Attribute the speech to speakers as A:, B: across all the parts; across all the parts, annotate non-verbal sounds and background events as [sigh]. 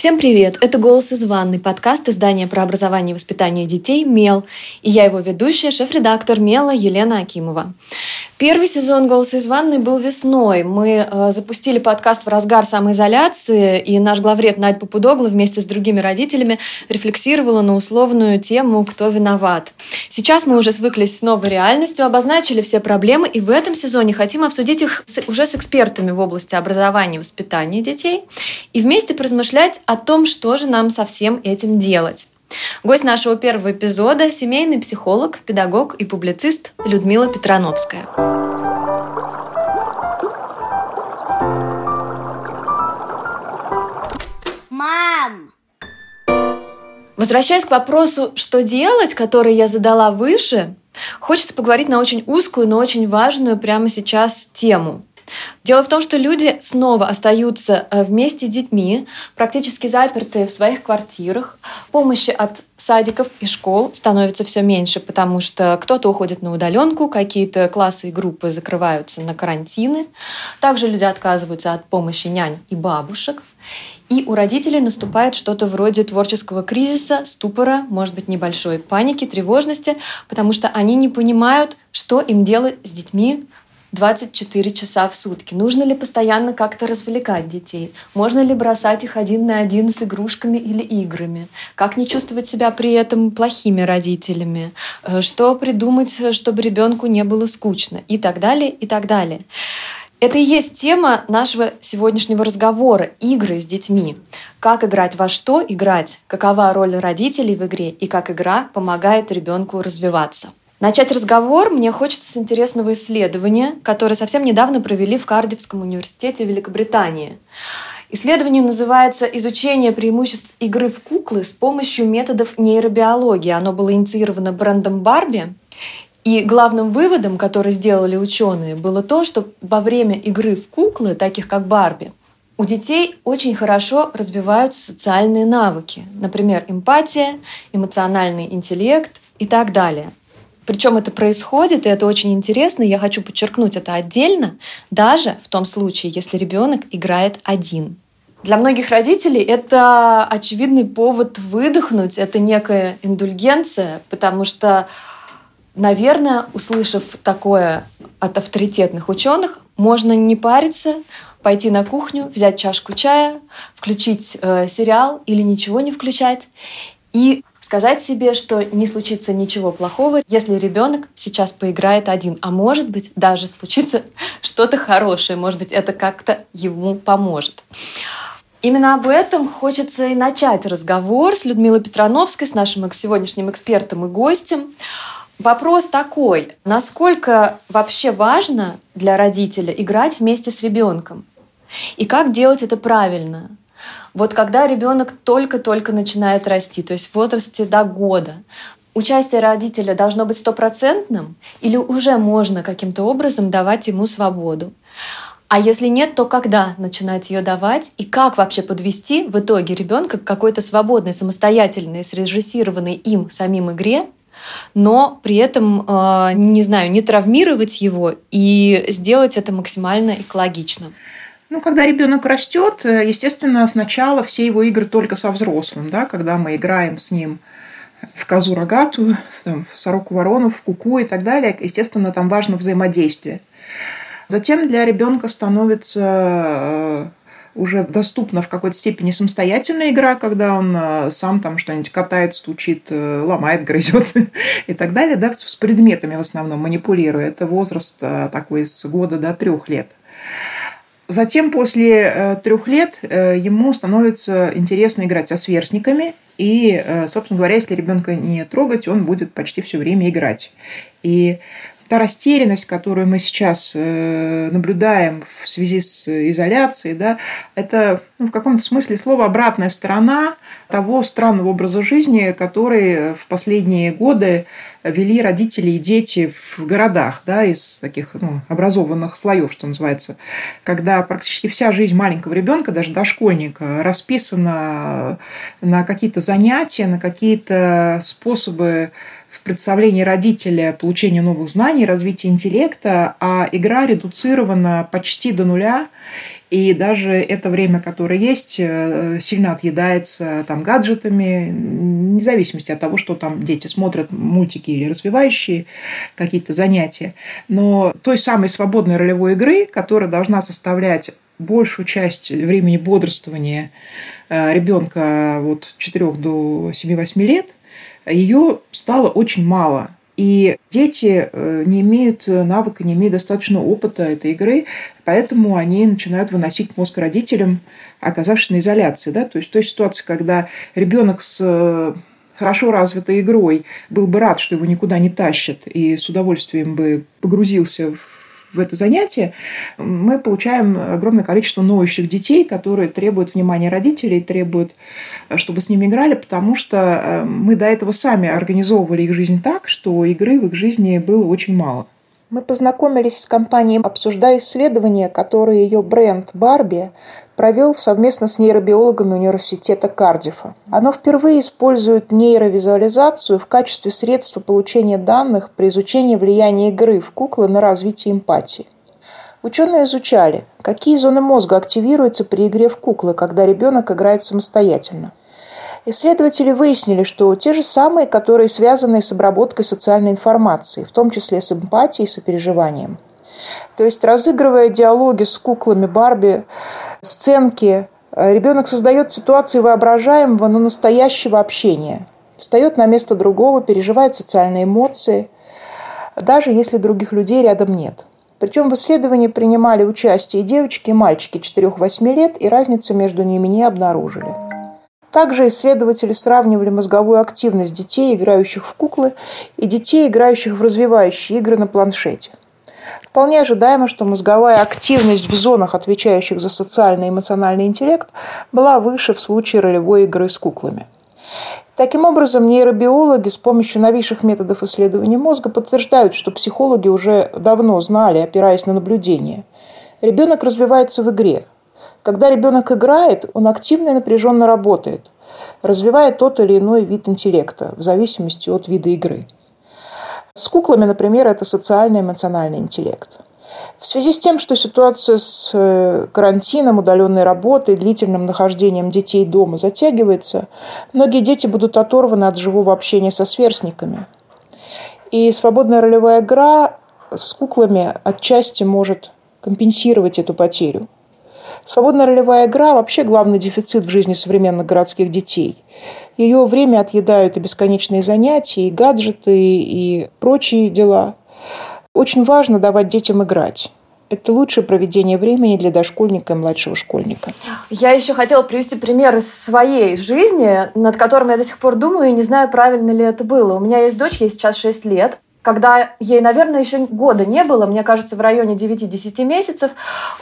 A: Всем привет! Это «Голос из ванны», подкаст издания про образование и воспитание детей «Мел». И я его ведущая, шеф-редактор «Мела» Елена Акимова. Первый сезон «Голоса из ванны» был весной. Мы э, запустили подкаст в разгар самоизоляции, и наш главред Надь Попудогла вместе с другими родителями рефлексировала на условную тему «Кто виноват?». Сейчас мы уже свыклись с новой реальностью, обозначили все проблемы, и в этом сезоне хотим обсудить их с, уже с экспертами в области образования и воспитания детей, и вместе поразмышлять о том, что же нам со всем этим делать. Гость нашего первого эпизода – семейный психолог, педагог и публицист Людмила Петрановская.
B: Мам!
A: Возвращаясь к вопросу, что делать, который я задала выше, хочется поговорить на очень узкую, но очень важную прямо сейчас тему – Дело в том, что люди снова остаются э, вместе с детьми, практически запертые в своих квартирах. Помощи от садиков и школ становится все меньше, потому что кто-то уходит на удаленку, какие-то классы и группы закрываются на карантины. Также люди отказываются от помощи нянь и бабушек. И у родителей наступает что-то вроде творческого кризиса, ступора, может быть, небольшой паники, тревожности, потому что они не понимают, что им делать с детьми 24 часа в сутки? Нужно ли постоянно как-то развлекать детей? Можно ли бросать их один на один с игрушками или играми? Как не чувствовать себя при этом плохими родителями? Э, что придумать, чтобы ребенку не было скучно? И так далее, и так далее. Это и есть тема нашего сегодняшнего разговора – игры с детьми. Как играть во что играть, какова роль родителей в игре и как игра помогает ребенку развиваться. Начать разговор мне хочется с интересного исследования, которое совсем недавно провели в Кардивском университете Великобритании. Исследование называется «Изучение преимуществ игры в куклы с помощью методов нейробиологии». Оно было инициировано брендом Барби. И главным выводом, который сделали ученые, было то, что во время игры в куклы, таких как Барби, у детей очень хорошо развиваются социальные навыки, например, эмпатия, эмоциональный интеллект и так далее. Причем это происходит, и это очень интересно, я хочу подчеркнуть это отдельно, даже в том случае, если ребенок играет один. Для многих родителей это очевидный повод выдохнуть, это некая индульгенция, потому что, наверное, услышав такое от авторитетных ученых, можно не париться, пойти на кухню, взять чашку чая, включить э, сериал или ничего не включать и сказать себе, что не случится ничего плохого, если ребенок сейчас поиграет один. А может быть, даже случится [laughs] что-то хорошее. Может быть, это как-то ему поможет. Именно об этом хочется и начать разговор с Людмилой Петрановской, с нашим сегодняшним экспертом и гостем. Вопрос такой, насколько вообще важно для родителя играть вместе с ребенком? И как делать это правильно? Вот когда ребенок только-только начинает расти, то есть в возрасте до года, участие родителя должно быть стопроцентным или уже можно каким-то образом давать ему свободу? А если нет, то когда начинать ее давать и как вообще подвести в итоге ребенка к какой-то свободной, самостоятельной, срежиссированной им самим игре, но при этом, э, не знаю, не травмировать его и сделать это максимально экологично.
C: Ну, когда ребенок растет, э, естественно, сначала все его игры только со взрослым, да, когда мы играем с ним в козу рогатую, там, в сороку ворону, в куку и так далее, естественно, там важно взаимодействие. Затем для ребенка становится э, уже доступна в какой-то степени самостоятельная игра, когда он э, сам там что-нибудь катает, стучит, ломает, грызет [laughs] и так далее, да, с предметами в основном манипулируя. Это возраст такой с года до трех лет. Затем, после э, трех лет, э, ему становится интересно играть со сверстниками. И, э, собственно говоря, если ребенка не трогать, он будет почти все время играть. И та растерянность, которую мы сейчас наблюдаем в связи с изоляцией, да, это ну, в каком-то смысле слова обратная сторона того странного образа жизни, который в последние годы вели родители и дети в городах, да, из таких ну, образованных слоев, что называется, когда практически вся жизнь маленького ребенка, даже дошкольника, расписана на какие-то занятия, на какие-то способы
D: в представлении родителя получение новых знаний, развитие интеллекта, а игра редуцирована почти до нуля, и даже это время, которое есть, э, сильно отъедается там гаджетами, вне зависимости от того, что там дети смотрят мультики или развивающие какие-то занятия. Но той самой свободной ролевой игры, которая должна составлять большую часть времени бодрствования э, ребенка вот 4 до 7-8 лет, ее стало очень мало. И дети э, не имеют навыка, не имеют достаточно опыта этой игры, поэтому они начинают выносить мозг родителям, оказавшись на изоляции. Да? То есть в той ситуации, когда ребенок с э, хорошо развитой игрой был бы рад, что его никуда не тащат, и с удовольствием бы погрузился в в это занятие, мы получаем огромное количество ноющих детей, которые требуют внимания родителей, требуют, чтобы с ними играли, потому что э, мы до этого сами организовывали их жизнь так, что игры в их жизни было очень мало.
C: Мы познакомились с компанией, обсуждая исследования, которые ее бренд «Барби» провел совместно с нейробиологами университета Кардифа. Оно впервые использует нейровизуализацию в качестве средства получения данных при изучении влияния игры в куклы на развитие эмпатии. Ученые изучали, какие зоны мозга активируются при игре в куклы, когда ребенок играет самостоятельно. Исследователи выяснили, что те же самые, которые связаны с обработкой социальной информации, в том числе с эмпатией и сопереживанием – то есть, разыгрывая диалоги с куклами Барби, сценки, э, ребенок создает ситуации воображаемого, но настоящего общения. Встает на место другого, переживает социальные эмоции, даже если других людей рядом нет. Причем в исследовании принимали участие и девочки, и мальчики 4-8 лет, и разницы между ними не обнаружили. Также исследователи сравнивали мозговую активность детей, играющих в куклы, и детей, играющих в развивающие игры на планшете. Вполне ожидаемо, что мозговая активность в зонах, отвечающих за социальный и эмоциональный интеллект, была выше в случае ролевой игры с куклами. Таким образом, нейробиологи с помощью новейших методов исследования мозга подтверждают, что психологи уже давно знали, опираясь на наблюдение. Ребенок развивается в игре. Когда ребенок играет, он активно и напряженно работает, развивая тот или иной вид интеллекта в зависимости от вида игры. С куклами, например, это социальный эмоциональный интеллект. В связи с тем, что ситуация с э, карантином, удаленной работой, длительным нахождением детей дома затягивается, многие дети будут оторваны от живого общения со сверстниками. И свободная ролевая игра с куклами отчасти может компенсировать эту потерю. Свободная ролевая игра – вообще главный дефицит в жизни современных городских детей. Ее время отъедают и бесконечные занятия, и гаджеты, и прочие дела. Очень важно давать детям играть. Это лучшее проведение времени для дошкольника и младшего школьника.
A: Я еще хотела привести пример из своей жизни, над которым я до сих пор думаю и не знаю, правильно ли это было. У меня есть дочь, ей сейчас 6 лет когда ей, наверное, еще года не было, мне кажется, в районе 9-10 месяцев,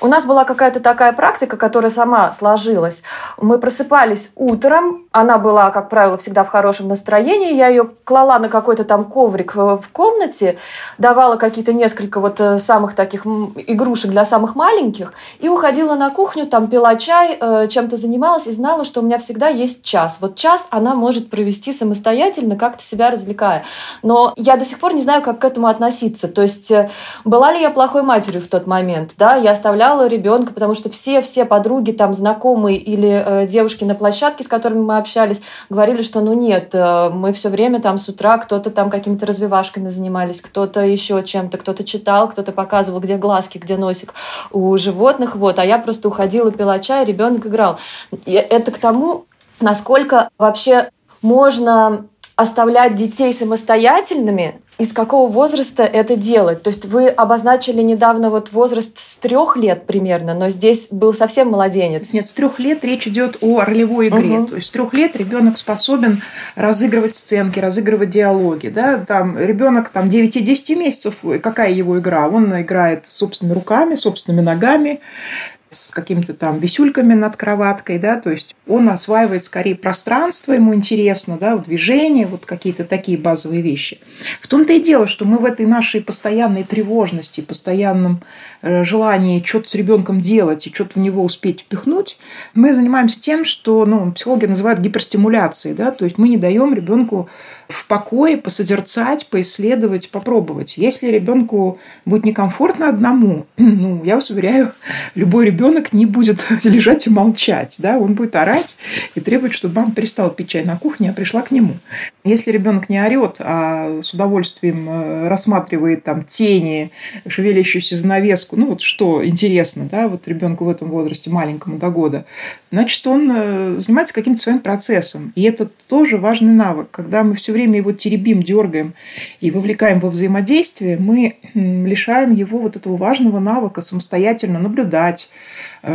A: у нас была какая-то такая практика, которая сама сложилась. Мы просыпались утром, она была, как правило, всегда в хорошем настроении, я ее клала на какой-то там коврик в комнате, давала какие-то несколько вот э, самых таких игрушек для самых маленьких и уходила на кухню, там пила чай, э, чем-то занималась и знала, что у меня всегда есть час. Вот час она может провести самостоятельно, как-то себя развлекая. Но я до сих пор не знаю, как к этому относиться. То есть э, была ли я плохой матерью в тот момент? Да, я оставляла ребенка, потому что все-все подруги, там, знакомые или э, девушки на площадке, с которыми мы общались, говорили, что ну нет, э, мы все время там с утра кто-то там какими-то развивашками занимались, кто-то еще чем-то, кто-то читал, кто-то показывал, где глазки, где носик у животных, вот, а я просто уходила, пила чай, ребенок играл. И это к тому, насколько вообще можно оставлять детей самостоятельными, из какого возраста это делать? То есть вы обозначили недавно вот возраст с трех лет примерно, но здесь был совсем младенец.
D: Нет, с трех лет речь идет о ролевой игре. Угу. То есть с трех лет ребенок способен разыгрывать сценки, разыгрывать диалоги. Да? Там, ребенок там, 9-10 месяцев, какая его игра? Он играет собственными руками, собственными ногами,
C: с какими-то там висюльками над кроваткой, да, то есть он осваивает скорее пространство, ему интересно, да, в движение, вот какие-то такие базовые вещи. В том-то и дело, что мы в этой нашей постоянной тревожности, постоянном э, желании что-то с ребенком делать и что-то в него успеть впихнуть, мы занимаемся тем, что ну, психологи называют гиперстимуляцией, да, то есть мы не даем ребенку в покое посозерцать, поисследовать, попробовать. Если ребенку будет некомфортно одному, [clears throat] ну, я вас уверяю, любой ребенок ребенок не будет [laughs] лежать и молчать, да, он будет орать и требовать, чтобы мама перестала пить чай на кухне, а пришла к нему. Если ребенок не орет, а с удовольствием э, рассматривает там тени, шевелящуюся занавеску, ну вот что интересно, да, вот ребенку в этом возрасте, маленькому до года, значит, он э, занимается каким-то своим процессом. И это тоже важный навык. Когда мы все время его теребим, дергаем и вовлекаем во взаимодействие, мы лишаем его вот этого важного навыка самостоятельно наблюдать,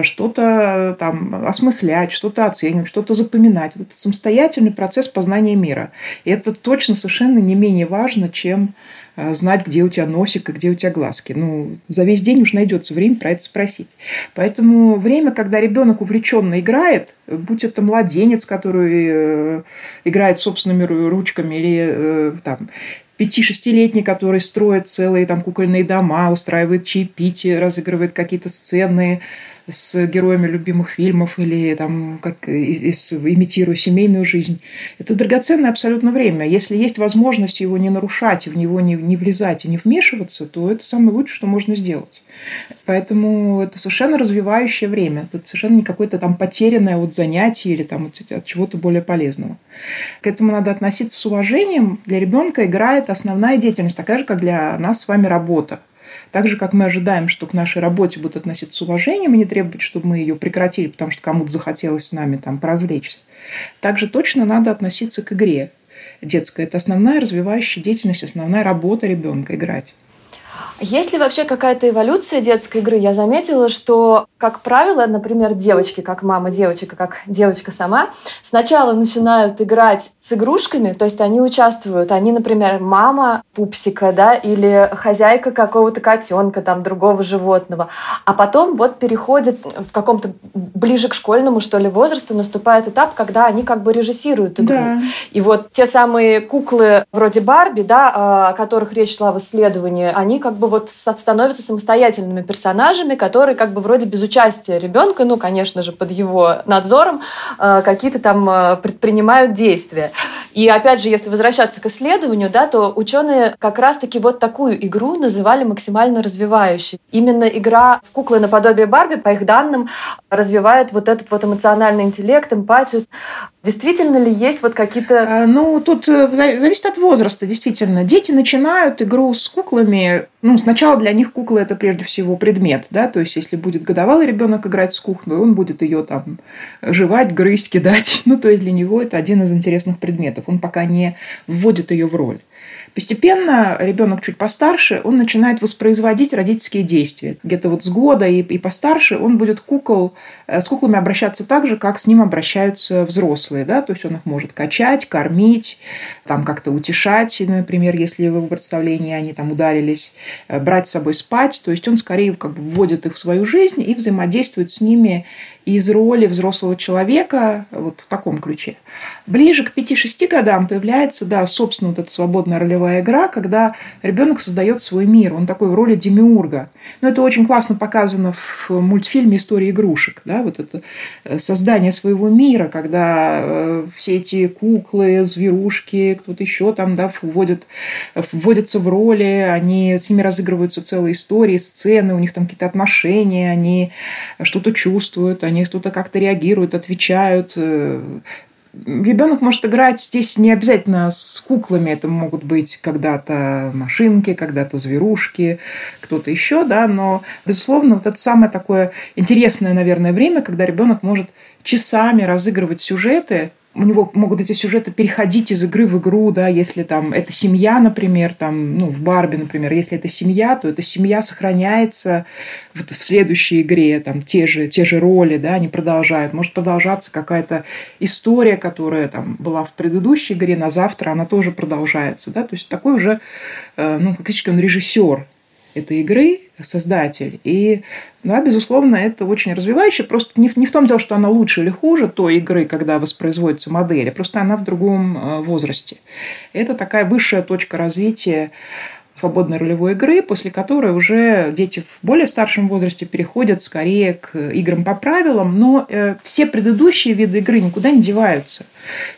C: что-то там осмыслять, что-то оценивать, что-то запоминать. Это самостоятельный процесс познания мира. И это точно совершенно не менее важно, чем э, знать, где у тебя носик и где у тебя глазки. Ну, за весь день уж найдется время про это спросить. Поэтому время, когда ребенок увлеченно играет, будь это младенец, который э, играет собственными ручками, или там, пяти-шестилетний, который строит целые там кукольные дома, устраивает чаепитие, разыгрывает какие-то сцены с героями любимых фильмов или там как имитируя семейную жизнь. Это драгоценное абсолютно время. Если есть возможность его не нарушать, в него не, не влезать и не вмешиваться, то это самое лучшее, что можно сделать. Поэтому это совершенно развивающее время. Это совершенно не какое-то там потерянное от занятий или там от чего-то более полезного. К этому надо относиться с уважением. Для ребенка играет основная деятельность, такая же, как для нас с вами работа. Так же, как мы ожидаем, что к нашей работе будут относиться с уважением и не требовать, чтобы мы ее прекратили, потому что кому-то захотелось с нами там поразвлечься. Также точно надо относиться к игре детской. Это основная развивающая деятельность, основная работа ребенка – играть.
A: Есть ли вообще какая-то эволюция детской игры? Я заметила, что, как правило, например, девочки, как мама девочек, как девочка сама, сначала начинают играть с игрушками, то есть они участвуют. Они, например, мама пупсика, да, или хозяйка какого-то котенка, там, другого животного. А потом вот переходит в каком-то ближе к школьному, что ли, возрасту, наступает этап, когда они как бы режиссируют игру. Да. И вот те самые куклы вроде Барби, да, о которых речь шла в исследовании, они как бы вот становятся самостоятельными персонажами, которые как бы вроде без участия ребенка, ну, конечно же, под его надзором, э, какие-то там э, предпринимают действия. И опять же, если возвращаться к исследованию, да, то ученые как раз-таки вот такую игру называли максимально развивающей. Именно игра в куклы наподобие Барби, по их данным, развивает вот этот вот эмоциональный интеллект, эмпатию. Действительно ли есть вот какие-то...
C: А, ну, тут э, зависит от возраста, действительно. Дети начинают игру с куклами. Ну, сначала для них кукла – это прежде всего предмет, да, то есть, если будет годовалый ребенок играть с куклой, он будет ее там жевать, грызть, кидать. [laughs] Ну, то есть, для него это один из интересных предметов. Он пока не вводит ее в роль. Постепенно ребенок чуть постарше, он начинает воспроизводить родительские действия. Где-то вот с года и, и постарше он будет кукол, э, с куклами обращаться так же, как с ним обращаются взрослые. Да? То есть он их может качать, кормить, там как-то утешать, например, если в его представлении они там ударились, э, брать с собой спать. То есть он скорее как бы вводит их в свою жизнь и взаимодействует с ними из роли взрослого человека вот в таком ключе. Ближе к 5-6 годам появляется, да, собственно, вот эта свободная ролевая игра, когда ребенок создает свой мир. Он такой в роли демиурга. Но это очень классно показано в мультфильме «История игрушек». Да? Вот это э, создание своего мира, когда э, все эти куклы, зверушки, кто-то еще там да, вводят, вводятся в роли, они, с ними разыгрываются целые истории, сцены, у них там какие-то отношения, они что-то чувствуют, они что-то как-то реагируют, отвечают. Ребенок может играть здесь не обязательно с куклами, это могут быть когда-то машинки, когда-то зверушки, кто-то еще, да, но, безусловно, вот это самое такое интересное, наверное, время, когда ребенок может часами разыгрывать сюжеты, у него могут эти сюжеты переходить из игры в игру, да, если там это семья, например, там, ну, в Барби, например, если это семья, то эта семья сохраняется в, в следующей игре, там, те же, те же роли, да, они продолжают. Может продолжаться какая-то история, которая там была в предыдущей игре, на завтра она тоже продолжается, да, то есть такой уже, э, ну, фактически он режиссер этой игры, создатель. И, да, безусловно, это очень развивающе. Просто не не в том дело, что она лучше или хуже той игры, когда воспроизводится модель, а просто она в другом э, возрасте. Это такая высшая точка развития свободной ролевой игры, после которой уже дети в более старшем возрасте переходят скорее к играм по правилам, но э, все предыдущие виды игры никуда не деваются.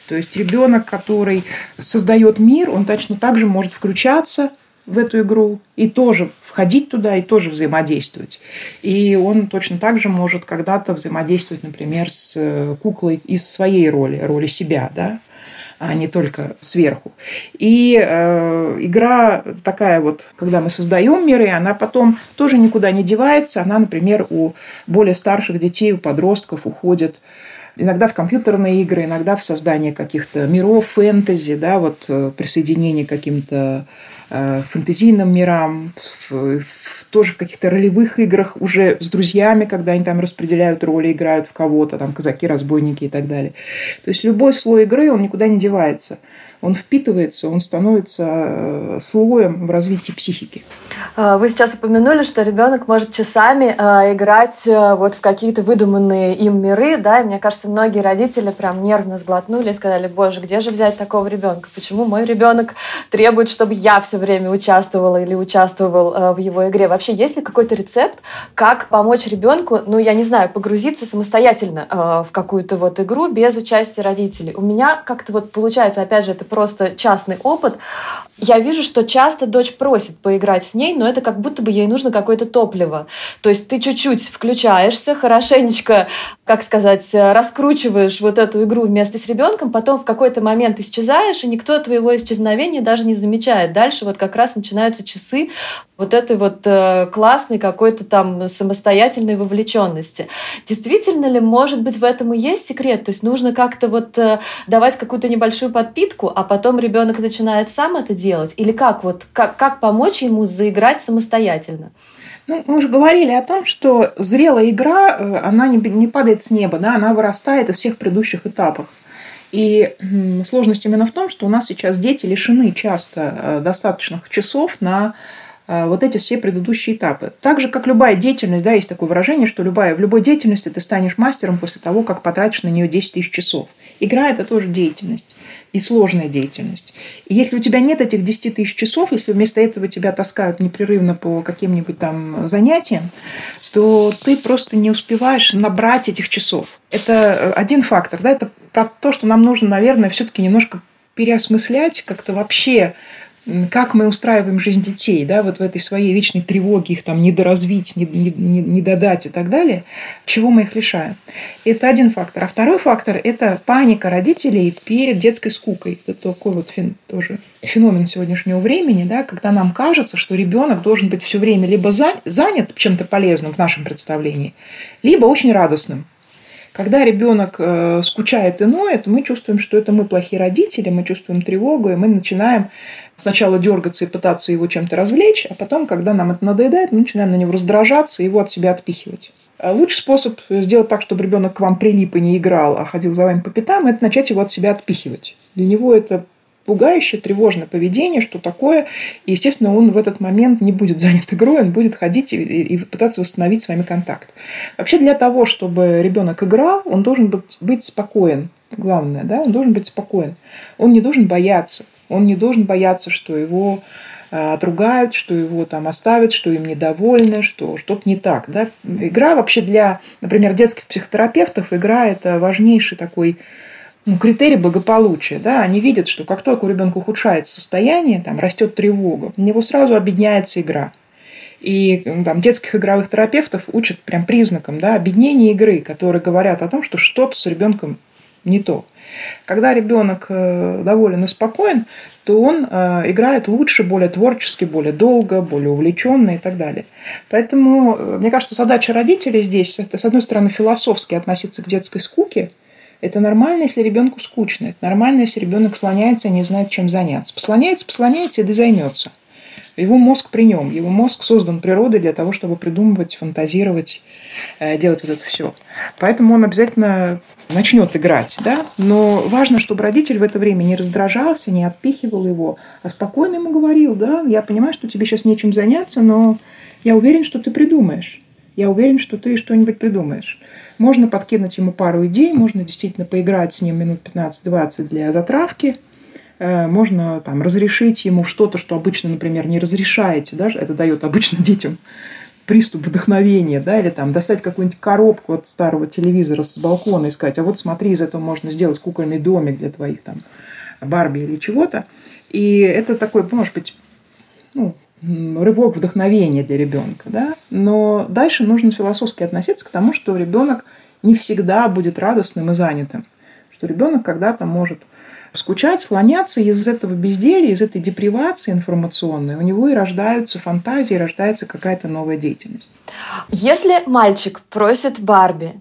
C: То есть ребенок, который создает мир, он точно так же может включаться в эту игру и тоже входить туда и тоже взаимодействовать. И он точно так же может когда-то взаимодействовать, например, с э, куклой из своей роли, роли себя, да, а не только сверху. И э, игра такая вот, когда мы создаем миры, она потом тоже никуда не девается. Она, например, у более старших детей, у подростков уходит иногда в компьютерные игры, иногда в создание каких-то миров фэнтези, да, вот э, присоединение к каким-то фэнтезийным мирам, в, в, тоже в каких-то ролевых играх уже с друзьями, когда они там распределяют роли, играют в кого-то, там казаки, разбойники и так далее. То есть любой слой игры, он никуда не девается он впитывается, он становится э, слоем в развитии психики.
A: А, вы сейчас упомянули, что ребенок может часами э, играть э, вот в какие-то выдуманные им миры, да, и мне кажется, многие родители прям нервно сглотнули и сказали, боже, где же взять такого ребенка? Почему мой ребенок требует, чтобы я все время участвовала или участвовал в его игре? Вообще, есть ли какой-то рецепт, как помочь ребенку, ну, я не знаю, погрузиться самостоятельно в какую-то вот игру без участия родителей? У меня как-то вот получается, опять же, это просто частный опыт. Я вижу, что часто дочь просит поиграть с ней, но это как будто бы ей нужно какое-то топливо. То есть ты чуть-чуть включаешься, хорошенечко, как сказать, раскручиваешь вот эту игру вместе с ребенком, потом в какой-то момент исчезаешь, и никто твоего исчезновения даже не замечает. Дальше вот как раз начинаются часы вот этой вот э, классной какой-то там самостоятельной вовлеченности. Действительно ли, может быть, в этом и есть секрет? То есть нужно как-то вот э, давать какую-то небольшую подпитку, а потом ребенок начинает сам это делать? Или как вот, как, как помочь ему заиграть самостоятельно?
C: Ну, мы уже говорили о том, что зрелая игра, э, она не, не падает с неба, да, она вырастает из всех предыдущих этапов. И сложность именно в том, что у нас сейчас дети лишены часто э, достаточных часов на вот эти все предыдущие этапы. Так же, как любая деятельность, да, есть такое выражение, что любая, в любой деятельности ты станешь мастером после того, как потратишь на нее 10 тысяч часов. Игра – это тоже деятельность и сложная деятельность. И если у тебя нет этих 10 тысяч часов, если вместо этого тебя таскают непрерывно по каким-нибудь там занятиям, то ты просто не успеваешь набрать этих часов. Это э, один фактор. Да? Это про то, что нам нужно, наверное, все-таки немножко переосмыслять как-то вообще как мы устраиваем жизнь детей, да, вот в этой своей вечной тревоге их там недоразвить, не, не, не, додать и так далее, чего мы их лишаем. Это один фактор. А второй фактор – это паника родителей перед детской скукой. Это такой вот фен, тоже феномен сегодняшнего времени, да, когда нам кажется, что ребенок должен быть все время либо занят чем-то полезным в нашем представлении, либо очень радостным. Когда ребенок э, скучает и ноет, мы чувствуем, что это мы плохие родители, мы чувствуем тревогу, и мы начинаем сначала дергаться и пытаться его чем-то развлечь, а потом, когда нам это надоедает, мы начинаем на него раздражаться и его от себя отпихивать. А лучший способ сделать так, чтобы ребенок к вам прилип и не играл, а ходил за вами по пятам, это начать его от себя отпихивать. Для него это пугающее, тревожное поведение, что такое. И, естественно, он в этот момент не будет занят игрой, он будет ходить и, и пытаться восстановить с вами контакт. Вообще для того, чтобы ребенок играл, он должен быть, быть спокоен. Главное, да, он должен быть спокоен. Он не должен бояться. Он не должен бояться, что его а, отругают, что его там оставят, что им недовольны, что что-то не так. Да? Игра вообще для, например, детских психотерапевтов, игра – это важнейший такой ну, критерий благополучия. Да? Они видят, что как только у ребенка ухудшается состояние, там, растет тревога, у него сразу объединяется игра. И там, детских игровых терапевтов учат прям признакам да, объединения игры, которые говорят о том, что что-то с ребенком не то. Когда ребенок э, доволен и спокоен, то он э, играет лучше, более творчески, более долго, более увлеченно и так далее. Поэтому, э, мне кажется, задача родителей здесь, это, с одной стороны, философски относиться к детской скуке, это нормально, если ребенку скучно. Это нормально, если ребенок слоняется и не знает, чем заняться. Послоняется, послоняется и да займется. Его мозг при нем. Его мозг создан природой для того, чтобы придумывать, фантазировать, э, делать вот это все. Поэтому он обязательно начнет играть. Да? Но важно, чтобы родитель в это время не раздражался, не отпихивал его, а спокойно ему говорил, да, я понимаю, что тебе сейчас нечем заняться, но я уверен, что ты придумаешь. Я уверен, что ты что-нибудь придумаешь. Можно подкинуть ему пару идей, можно действительно поиграть с ним минут 15-20 для затравки. Э, можно там, разрешить ему что-то, что обычно, например, не разрешаете. Да? Это дает обычно детям приступ вдохновения, да, или там достать какую-нибудь коробку от старого телевизора с балкона и сказать, а вот смотри, из этого можно сделать кукольный домик для твоих там Барби или чего-то. И это такой, может быть, ну, рывок вдохновения для ребенка, да, но дальше нужно философски относиться к тому, что ребенок не всегда будет радостным и занятым, что ребенок когда-то может скучать, слоняться из этого безделия, из этой депривации информационной, у него и рождаются фантазии, рождается какая-то новая деятельность.
A: Если мальчик просит Барби,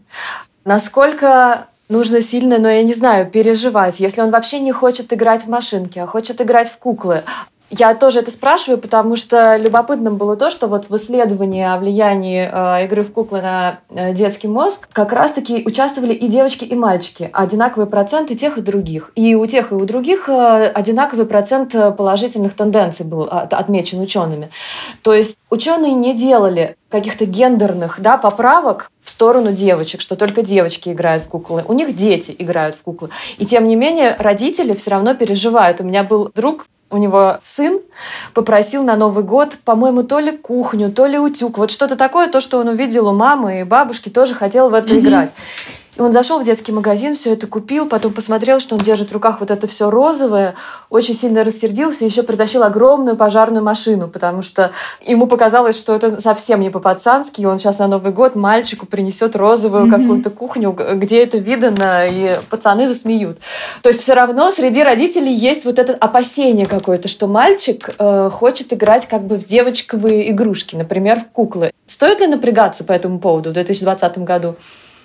A: насколько нужно сильно, но я не знаю, переживать, если он вообще не хочет играть в машинки, а хочет играть в куклы, я тоже это спрашиваю, потому что любопытным было то, что вот в исследовании о влиянии э, игры в куклы на э, детский мозг как раз-таки участвовали и девочки, и мальчики. Одинаковый процент и тех, и других. И у тех, и у других э, одинаковый процент положительных тенденций был от, отмечен учеными. То есть ученые не делали каких-то гендерных да, поправок в сторону девочек, что только девочки играют в куклы. У них дети играют в куклы. И тем не менее родители все равно переживают. У меня был друг, у него сын попросил на Новый год, по-моему, то ли кухню, то ли утюг, вот что-то такое, то, что он увидел у мамы и бабушки, тоже хотел в это mm-hmm. играть. И он зашел в детский магазин, все это купил, потом посмотрел, что он держит в руках вот это все розовое, очень сильно рассердился, еще притащил огромную пожарную машину, потому что ему показалось, что это совсем не по-пацански, и он сейчас на Новый год мальчику принесет розовую mm-hmm. какую-то кухню, где это видно, и пацаны засмеют. То есть все равно среди родителей есть вот это опасение какое-то, что мальчик э, хочет играть как бы в девочковые игрушки, например, в куклы. Стоит ли напрягаться по этому поводу в 2020 году?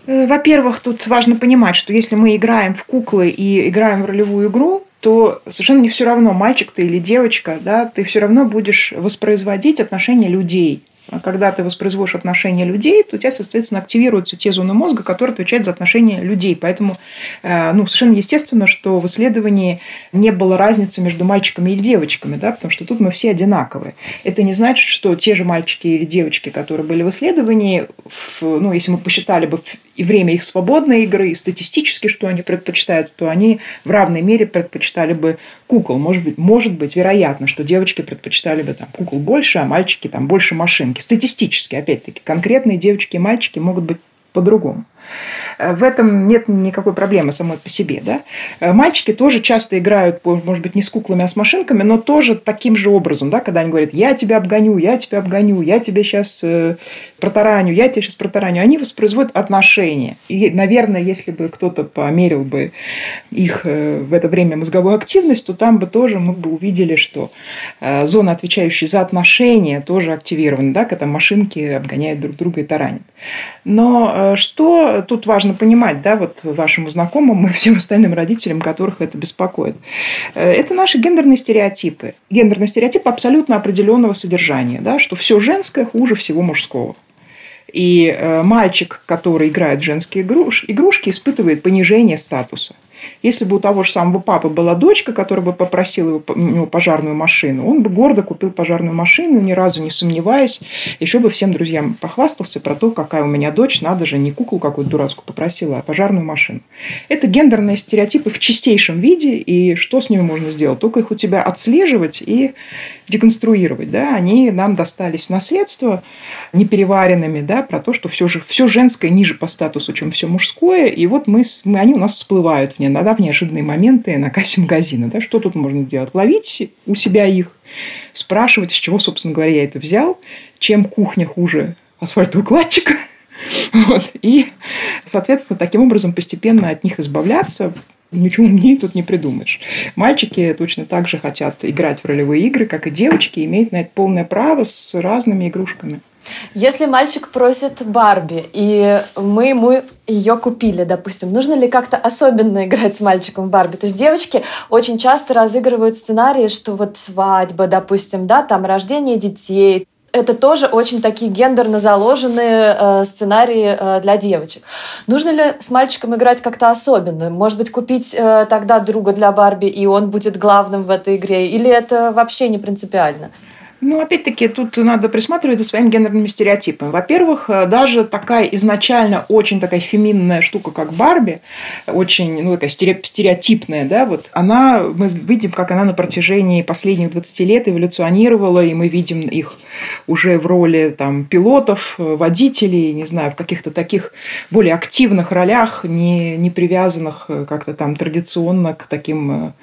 C: Э, во-первых, тут важно понимать, что если мы играем в куклы и играем в ролевую игру, то совершенно не все равно, мальчик ты или девочка, да, ты все равно будешь воспроизводить отношения людей. А когда ты воспроизводишь отношения людей, то у тебя, соответственно, активируются те зоны мозга, которые отвечают за отношения людей. Поэтому э, ну, совершенно естественно, что в исследовании не было разницы между мальчиками и девочками, да, потому что тут мы все одинаковые. Это не значит, что те же мальчики или девочки, которые были в исследовании, в, ну, если мы посчитали бы и время их свободной игры, и статистически, что они предпочитают, то они в равной мере предпочитали бы кукол. Может быть, может быть вероятно, что девочки предпочитали бы там, кукол больше, а мальчики там больше машинки. Статистически, опять-таки, конкретные девочки и мальчики могут быть по-другому. Э, в этом нет никакой проблемы самой по себе. Да? Э, мальчики тоже часто играют, может быть, не с куклами, а с машинками, но тоже таким же образом, да, когда они говорят, я тебя обгоню, я тебя обгоню, я тебе сейчас э, протараню, я тебе сейчас протараню. Они воспроизводят отношения. И, наверное, если бы кто-то померил бы их в это время мозговую активность, то там бы тоже мы бы увидели, что зона, отвечающая за отношения, тоже активирована, да, когда машинки обгоняют друг друга и таранят. Но э, тут важно понимать, да, вот вашему знакомому и всем остальным родителям, которых это беспокоит? Э, это наши гендерные стереотипы. Гендерный стереотип абсолютно определенного содержания, да, что все женское хуже всего мужского. И э, мальчик, который играет в женские игрушки, испытывает понижение статуса. Если бы у того же самого папы была дочка, которая бы попросила его, у него пожарную машину, он бы гордо купил пожарную машину, ни разу не сомневаясь, еще бы всем друзьям похвастался про то, какая у меня дочь, надо же, не куклу какую-то дурацкую попросила, а пожарную машину. Это гендерные стереотипы в чистейшем виде, и что с ними можно сделать? Только их у тебя отслеживать и деконструировать. Да? Они нам достались в наследство непереваренными, да, про то, что все, же, все женское ниже по статусу, чем все мужское, и вот мы, мы, они у нас всплывают в иногда в неожиданные моменты на кассе магазина. Да? Что тут можно делать? Ловить у себя их, спрашивать, с чего, собственно говоря, я это взял, чем кухня хуже асфальтоукладчика. [laughs] Вот. И, соответственно, таким образом постепенно от них избавляться, Ничего умнее тут не придумаешь. Мальчики точно так же хотят играть в ролевые игры, как и девочки, и имеют на это полное право с разными игрушками.
A: Если мальчик просит Барби, и мы ему ее купили, допустим, нужно ли как-то особенно играть с мальчиком в Барби? То есть девочки очень часто разыгрывают сценарии, что вот свадьба, допустим, да, там рождение детей, это тоже очень такие гендерно заложенные э, сценарии э, для девочек. Нужно ли с мальчиком играть как-то особенно? Может быть, купить э, тогда друга для Барби, и он будет главным в этой игре? Или это вообще не принципиально?
C: Ну, опять-таки, тут надо присматривать за своими гендерными стереотипами. Во-первых, э, даже такая изначально очень такая феминная штука, как Барби, очень, ну, такая стереотипная, да, вот, она, мы видим, как она на протяжении последних 20 лет эволюционировала, и мы видим их уже в роли, там, пилотов, водителей, не знаю, в каких-то таких более активных ролях, не, не привязанных э, как-то там традиционно к таким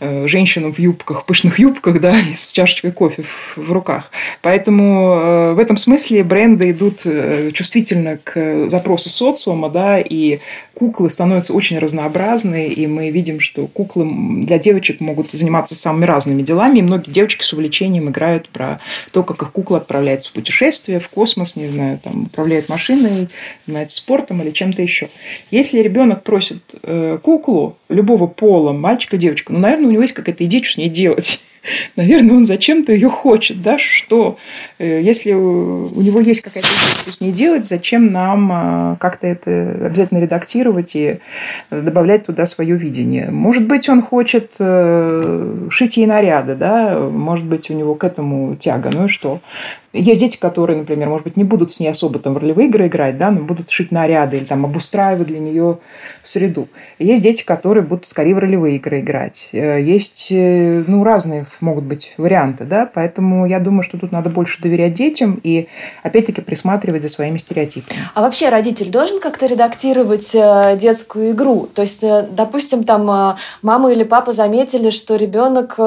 C: э, женщинам в юбках, пышных юбках, да, [laughs] с чашечкой кофе в в руках. Поэтому э, в этом смысле бренды идут э, чувствительно к запросу социума, да, и куклы становятся очень разнообразны, и мы видим, что куклы для девочек могут заниматься самыми разными делами, и многие девочки с увлечением играют про то, как их кукла отправляется в путешествие, в космос, не знаю, там, управляет машиной, занимается спортом или чем-то еще. Если ребенок просит э, куклу любого пола, мальчика, девочка, ну, наверное, у него есть какая-то идея, что с ней делать [laughs] наверное, он зачем-то ее хочет, да, что э, если у него есть какая-то с ней делать, зачем нам а, как-то это обязательно редактировать и добавлять туда свое видение. Может быть, он хочет э, шить ей наряды, да, может быть, у него к этому тяга, ну и что? Есть дети, которые, например, может быть, не будут с ней особо там в ролевые игры играть, да, но будут шить наряды или там обустраивать для нее среду. Есть дети, которые будут скорее в ролевые игры играть. Э, есть, э, ну, разные могут быть варианты, да, поэтому я думаю, что тут надо больше доверять детям и, опять-таки, присматривать за своими стереотипами.
A: А вообще родитель должен как-то редактировать э, детскую игру? То есть, допустим, там мама или папа заметили, что ребенок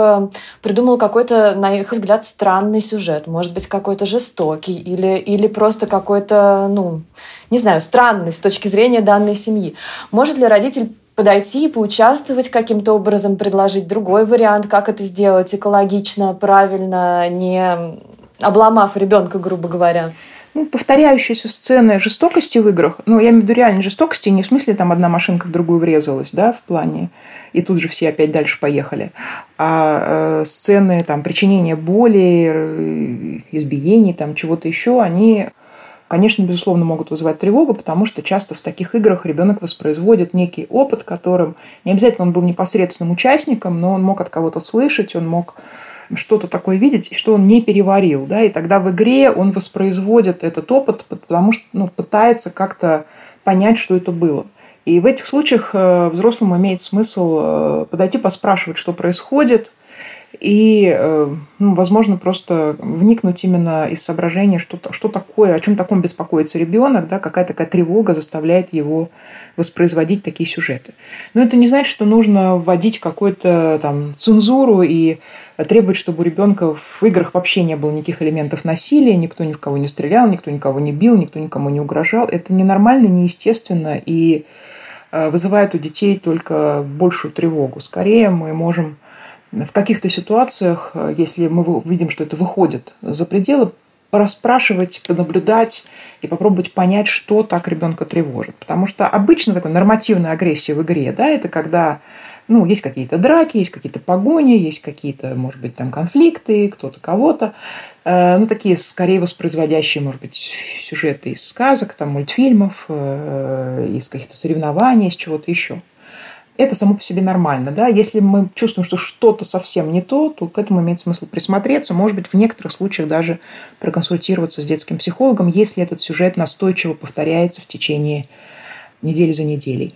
A: придумал какой-то, на их взгляд, странный сюжет, может быть, какой какой-то жестокий или, или просто какой-то, ну, не знаю, странный с точки зрения данной семьи. Может ли родитель подойти и поучаствовать каким-то образом, предложить другой вариант, как это сделать экологично, правильно, не обломав ребенка, грубо говоря?
C: Ну, повторяющиеся сцены жестокости в играх, ну, я имею в виду реальной жестокости, не в смысле там одна машинка в другую врезалась, да, в плане, и тут же все опять дальше поехали, а э, сцены там причинения боли, э, избиений, там чего-то еще, они конечно, безусловно, могут вызывать тревогу, потому что часто в таких играх ребенок воспроизводит некий опыт, которым не обязательно он был непосредственным участником, но он мог от кого-то слышать, он мог что-то такое видеть, что он не переварил. Да? И тогда в игре он воспроизводит этот опыт, потому что ну, пытается как-то понять, что это было. И в этих случаях э, взрослому имеет смысл э, подойти, поспрашивать, что происходит – и, э, ну, возможно, просто вникнуть именно из соображения, что, что такое, о чем таком беспокоится ребенок, да, какая такая тревога заставляет его воспроизводить такие сюжеты. Но это не значит, что нужно вводить какую-то там цензуру и требовать, чтобы у ребенка в играх вообще не было никаких элементов насилия, никто ни в кого не стрелял, никто никого не бил, никто никому не угрожал. Это ненормально, неестественно и э, вызывает у детей только большую тревогу. Скорее мы можем в каких-то ситуациях, э, если мы видим, что это выходит за пределы, расспрашивать, понаблюдать и попробовать понять, что так ребенка тревожит. Потому что обычно такая нормативная агрессия в игре, да, это когда ну, есть какие-то драки, есть какие-то погони, есть какие-то, может быть, там конфликты, кто-то кого-то. Э, ну, такие скорее воспроизводящие, может быть, сюжеты из сказок, там, мультфильмов, э, из каких-то соревнований, из чего-то еще это само по себе нормально. Да? Если мы чувствуем, что что-то совсем не то, то к этому имеет смысл присмотреться, может быть, в некоторых случаях даже проконсультироваться с детским психологом, если этот сюжет настойчиво повторяется в течение недели за неделей.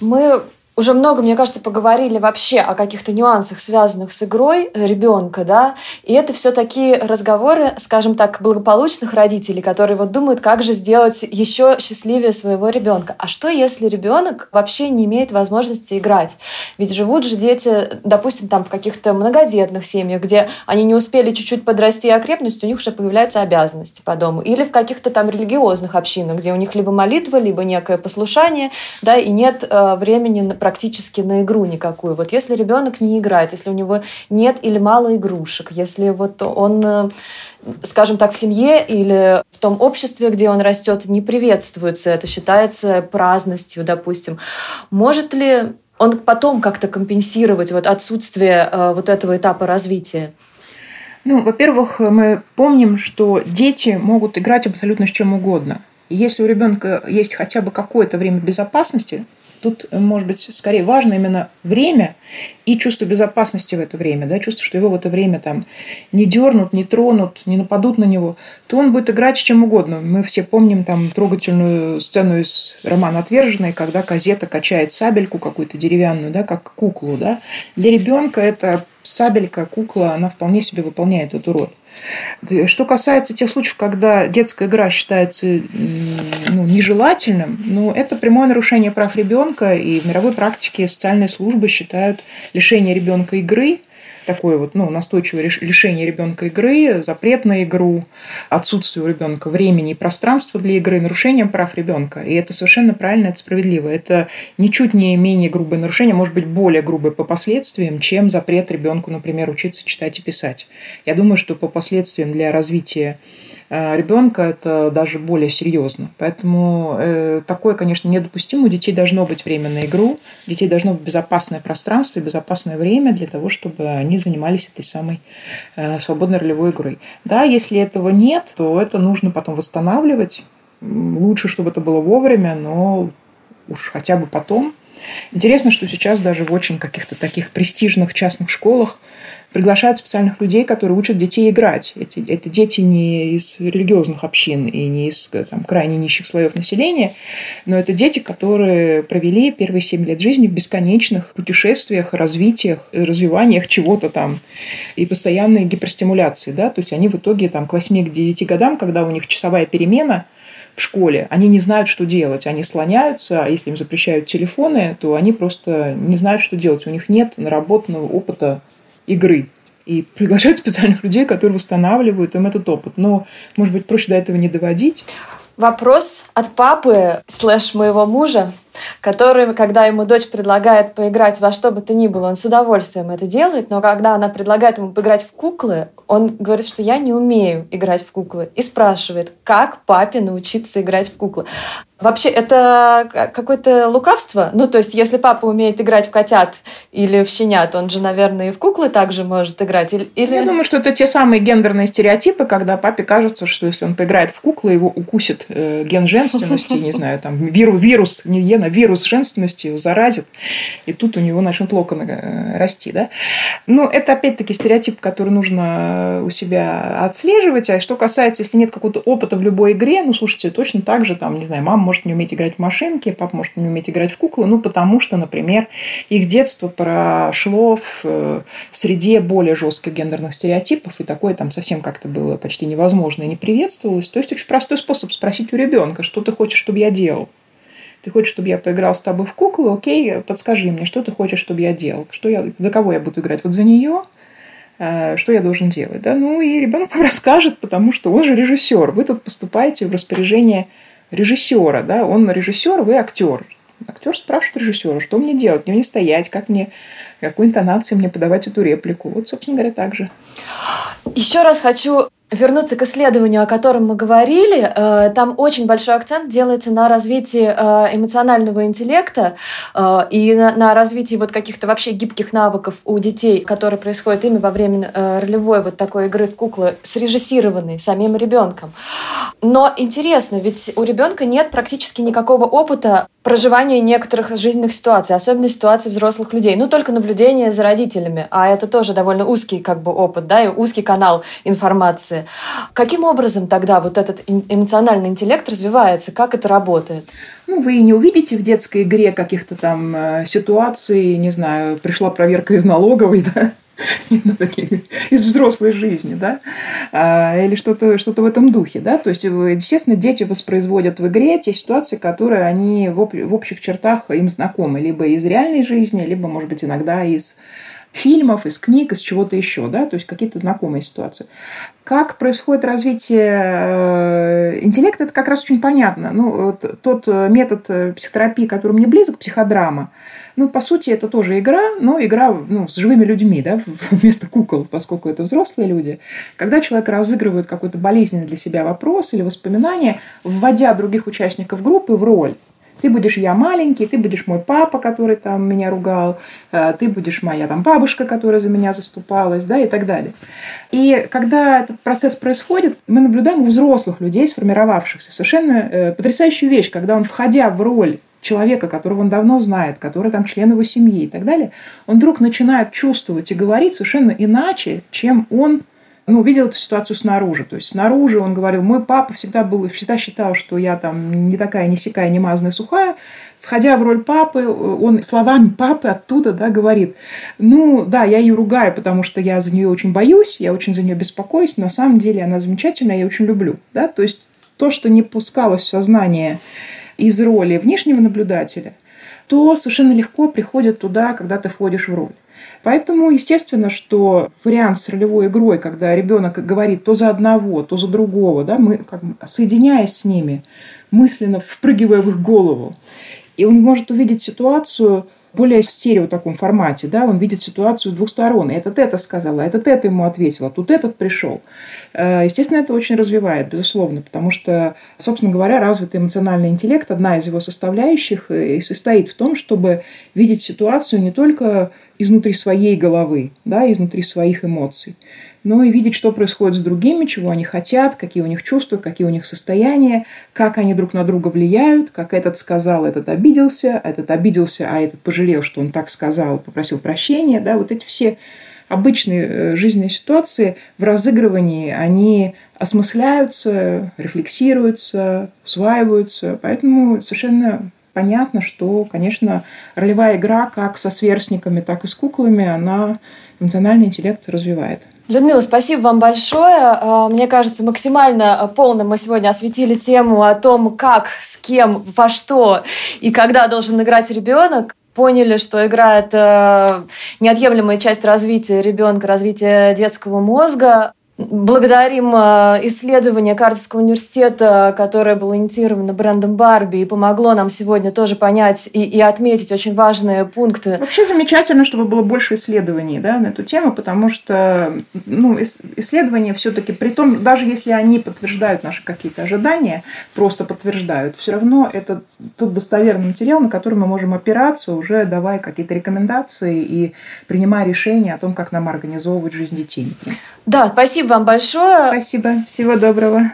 A: Мы уже много, мне кажется, поговорили вообще о каких-то нюансах, связанных с игрой ребенка, да, и это все такие разговоры, скажем так, благополучных родителей, которые вот думают, как же сделать еще счастливее своего ребенка. А что, если ребенок вообще не имеет возможности играть? Ведь живут же дети, допустим, там в каких-то многодетных семьях, где они не успели чуть-чуть подрасти и окрепнуть, у них уже появляются обязанности по дому. Или в каких-то там религиозных общинах, где у них либо молитва, либо некое послушание, да, и нет э, времени практически на игру никакую. Вот если ребенок не играет, если у него нет или мало игрушек, если вот он, э, скажем так, в семье или в том обществе, где он растет, не приветствуется, это считается праздностью, допустим. Может ли он потом как-то компенсировать вот отсутствие э, вот этого этапа развития?
C: Ну, во-первых, мы помним, что дети могут играть абсолютно с чем угодно. И если у ребенка есть хотя бы какое-то время безопасности, Тут, может быть, скорее важно именно время и чувство безопасности в это время, да, чувство, что его в это время там не дернут, не тронут, не нападут на него, то он будет играть с чем угодно. Мы все помним там трогательную сцену из романа «Отверженный», когда Казета качает сабельку какую-то деревянную, да, как куклу. Да. Для ребенка это сабелька, кукла, она вполне себе выполняет эту роль. Что касается тех случаев, когда детская игра считается ну, нежелательным, ну, это прямое нарушение прав ребенка, и в мировой практике социальные службы считают лишение ребенка игры – такое вот ну, настойчивое лишение ребенка игры, запрет на игру, отсутствие у ребенка времени и пространства для игры, нарушением прав ребенка. И это совершенно правильно, это справедливо. Это ничуть не менее грубое нарушение, может быть, более грубое по последствиям, чем запрет ребенку, например, учиться читать и писать. Я думаю, что по последствиям для развития Э, ребенка это даже более серьезно. Поэтому э, такое, конечно, недопустимо. У детей должно быть время на игру, у детей должно быть безопасное пространство и безопасное время для того, чтобы они занимались этой самой э, свободной ролевой игрой. Да, если этого нет, то это нужно потом восстанавливать. Лучше, чтобы это было вовремя, но уж хотя бы потом – Интересно, что сейчас даже в очень каких-то таких престижных частных школах приглашают специальных людей, которые учат детей играть. Эти, это дети не из религиозных общин и не из там, крайне нищих слоев населения, но это дети, которые провели первые семь лет жизни в бесконечных путешествиях, развитиях, развиваниях чего-то там и постоянной гиперстимуляции. Да? То есть они в итоге там, к 8-9 годам, когда у них часовая перемена – в школе, они не знают, что делать. Они слоняются, а если им запрещают телефоны, то они просто не знают, что делать. У них нет наработанного опыта игры. И приглашают специальных людей, которые восстанавливают им этот опыт. Но, может быть, проще до этого не доводить.
A: Вопрос от папы слэш моего мужа который, когда ему дочь предлагает поиграть во что бы то ни было, он с удовольствием это делает, но когда она предлагает ему поиграть в куклы, он говорит, что я не умею играть в куклы, и спрашивает, как папе научиться играть в куклы. Вообще, это какое-то лукавство? Ну, то есть, если папа умеет играть в котят или в щенят, он же, наверное, и в куклы также может играть? Или...
C: Я думаю, что это те самые гендерные стереотипы, когда папе кажется, что если он поиграет в куклы, его укусит э, ген женственности, не [laughs] знаю, там, вирус, вирус не ген, а вирус женственности его заразит, и тут у него начнут локоны э, расти, да? Но это, опять-таки, стереотип, который нужно у себя отслеживать. А что касается, если нет какого-то опыта в любой игре, ну, слушайте, точно так же, там, не знаю, мама может не уметь играть в машинки, папа может не уметь играть в куклы, ну, потому что, например, их детство прошло в, э, среде более жестких гендерных стереотипов, и такое там совсем как-то было почти невозможно и не приветствовалось. То есть очень простой способ спросить у ребенка, что ты хочешь, чтобы я делал. Ты хочешь, чтобы я поиграл с тобой в куклу? Окей, подскажи мне, что ты хочешь, чтобы я делал? Что я, за кого я буду играть? Вот за нее? Э, что я должен делать? Да? Ну, и ребенок вам [laughs] расскажет, потому что он же режиссер. Вы тут поступаете в распоряжение режиссера, да, он режиссер, вы актер. Актер спрашивает режиссера, что мне делать, где мне стоять, как мне, какой интонацией мне подавать эту реплику. Вот, собственно говоря, так же.
A: Еще раз хочу вернуться к исследованию, о котором мы говорили, э, там очень большой акцент делается на развитии э, эмоционального интеллекта э, и на развитии вот каких-то вообще гибких навыков у детей, которые происходят ими во время ролевой вот такой игры в куклы, срежиссированной самим ребенком. Но интересно, ведь у ребенка нет практически никакого опыта проживания некоторых жизненных ситуаций, особенно ситуаций взрослых людей. Ну, только наблюдение за родителями, а это тоже довольно узкий как бы опыт, да, и узкий канал информации. Каким образом тогда вот этот эмоциональный интеллект развивается? Как это работает?
C: Ну, вы не увидите в детской игре каких-то там э, ситуаций, не знаю, пришла проверка из налоговой, [laughs] да, [laughs] из взрослой жизни, да, а, или что-то что в этом духе, да, то есть, естественно, дети воспроизводят в игре те ситуации, которые они в общих чертах им знакомы, либо из реальной жизни, либо, может быть, иногда из фильмов, из книг, из чего-то еще, да, то есть какие-то знакомые ситуации. Как происходит развитие э, интеллекта, это как раз очень понятно. Ну, тот э, метод э, психотерапии, который мне близок, психодрама, ну, по сути, это тоже игра, но игра ну, с живыми людьми, да, [laughs] вместо кукол, поскольку это взрослые люди. Когда человек разыгрывает какой-то болезненный для себя вопрос или воспоминание, вводя других участников группы в роль, ты будешь я маленький, ты будешь мой папа, который там меня ругал, э, ты будешь моя там бабушка, которая за меня заступалась, да, и так далее. И когда этот процесс происходит, мы наблюдаем у взрослых людей, сформировавшихся, совершенно э, потрясающую вещь, когда он, входя в роль человека, которого он давно знает, который там член его семьи и так далее, он вдруг начинает чувствовать и говорить совершенно иначе, чем он ну, видел эту ситуацию снаружи. То есть снаружи он говорил, мой папа всегда был, всегда считал, что я там не такая, не сякая, не мазная, сухая. Входя в роль папы, он словами папы оттуда да, говорит, ну да, я ее ругаю, потому что я за нее очень боюсь, я очень за нее беспокоюсь, но на самом деле она замечательная, я ее очень люблю. Да? То есть то, что не пускалось в сознание из роли внешнего наблюдателя, то совершенно легко приходит туда, когда ты входишь в роль. Поэтому, естественно, что вариант с ролевой игрой, когда ребенок говорит то за одного, то за другого, да, мы как соединяясь с ними, мысленно впрыгивая в их голову, и он может увидеть ситуацию более стерео таком формате, да, он видит ситуацию с двух сторон. Этот это сказал, а этот это ему ответил, а тут этот пришел. Э, естественно, это очень развивает, безусловно, потому что, собственно говоря, развитый эмоциональный интеллект, одна из его составляющих э, и состоит в том, чтобы видеть ситуацию не только изнутри своей головы, да, изнутри своих эмоций, но и видеть, что происходит с другими, чего они хотят, какие у них чувства, какие у них состояния, как они друг на друга влияют, как этот сказал, этот обиделся, этот обиделся, а этот пожалел, что он так сказал, попросил прощения. Да, вот эти все обычные э, жизненные ситуации в разыгрывании, они осмысляются, рефлексируются, усваиваются. Поэтому совершенно понятно, что, конечно, ролевая игра как со сверстниками, так и с куклами, она эмоциональный интеллект развивает.
A: Людмила, спасибо вам большое. А, мне кажется, максимально полно мы сегодня осветили тему о том, как, с кем, во что и когда должен играть ребенок поняли, что игра – это неотъемлемая часть развития ребенка, развития детского мозга. Благодарим э, исследование Кардовского университета, которое было инициировано брендом Барби и помогло нам сегодня тоже понять и, и отметить очень важные пункты.
C: Вообще замечательно, чтобы было больше исследований да, на эту тему, потому что ну, исследования все-таки, при том, даже если они подтверждают наши какие-то ожидания, просто подтверждают, все равно это тот достоверный материал, на который мы можем опираться, уже давая какие-то рекомендации и принимая решения о том, как нам организовывать жизнь детей.
A: Да, спасибо вам большое.
C: Спасибо. Всего доброго.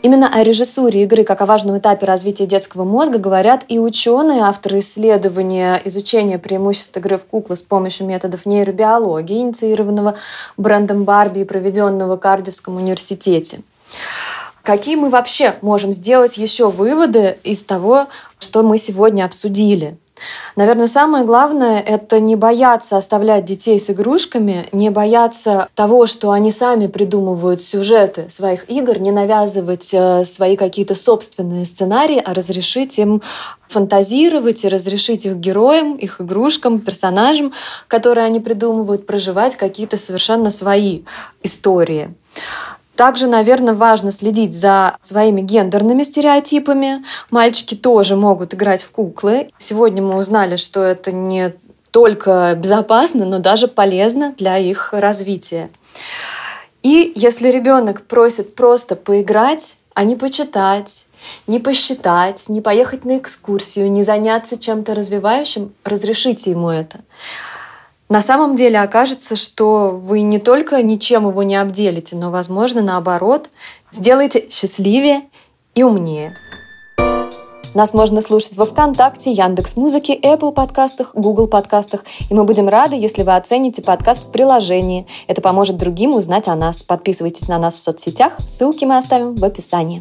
A: Именно о режиссуре игры как о важном этапе развития детского мозга говорят и ученые, авторы исследования изучения преимуществ игры в куклы с помощью методов нейробиологии, инициированного брендом Барби и проведенного в Кардивском университете. Какие мы вообще можем сделать еще выводы из того, что мы сегодня обсудили? Наверное, самое главное — это не бояться оставлять детей с игрушками, не бояться того, что они сами придумывают сюжеты своих игр, не навязывать э, свои какие-то собственные сценарии, а разрешить им фантазировать и разрешить их героям, их игрушкам, персонажам, которые они придумывают, проживать какие-то совершенно свои истории. Также, наверное, важно следить за своими гендерными стереотипами. Мальчики тоже могут играть в куклы. Сегодня мы узнали, что это не только безопасно, но даже полезно для их развития. И если ребенок просит просто поиграть, а не почитать, не посчитать, не поехать на экскурсию, не заняться чем-то развивающим, разрешите ему это на самом деле окажется, что вы не только ничем его не обделите, но, возможно, наоборот, сделаете счастливее и умнее. Нас можно слушать во ВКонтакте, Яндекс Музыке, Apple подкастах, Google подкастах. И мы будем рады, если вы оцените подкаст в приложении. Это поможет другим узнать о нас. Подписывайтесь на нас в соцсетях. Ссылки мы оставим в описании.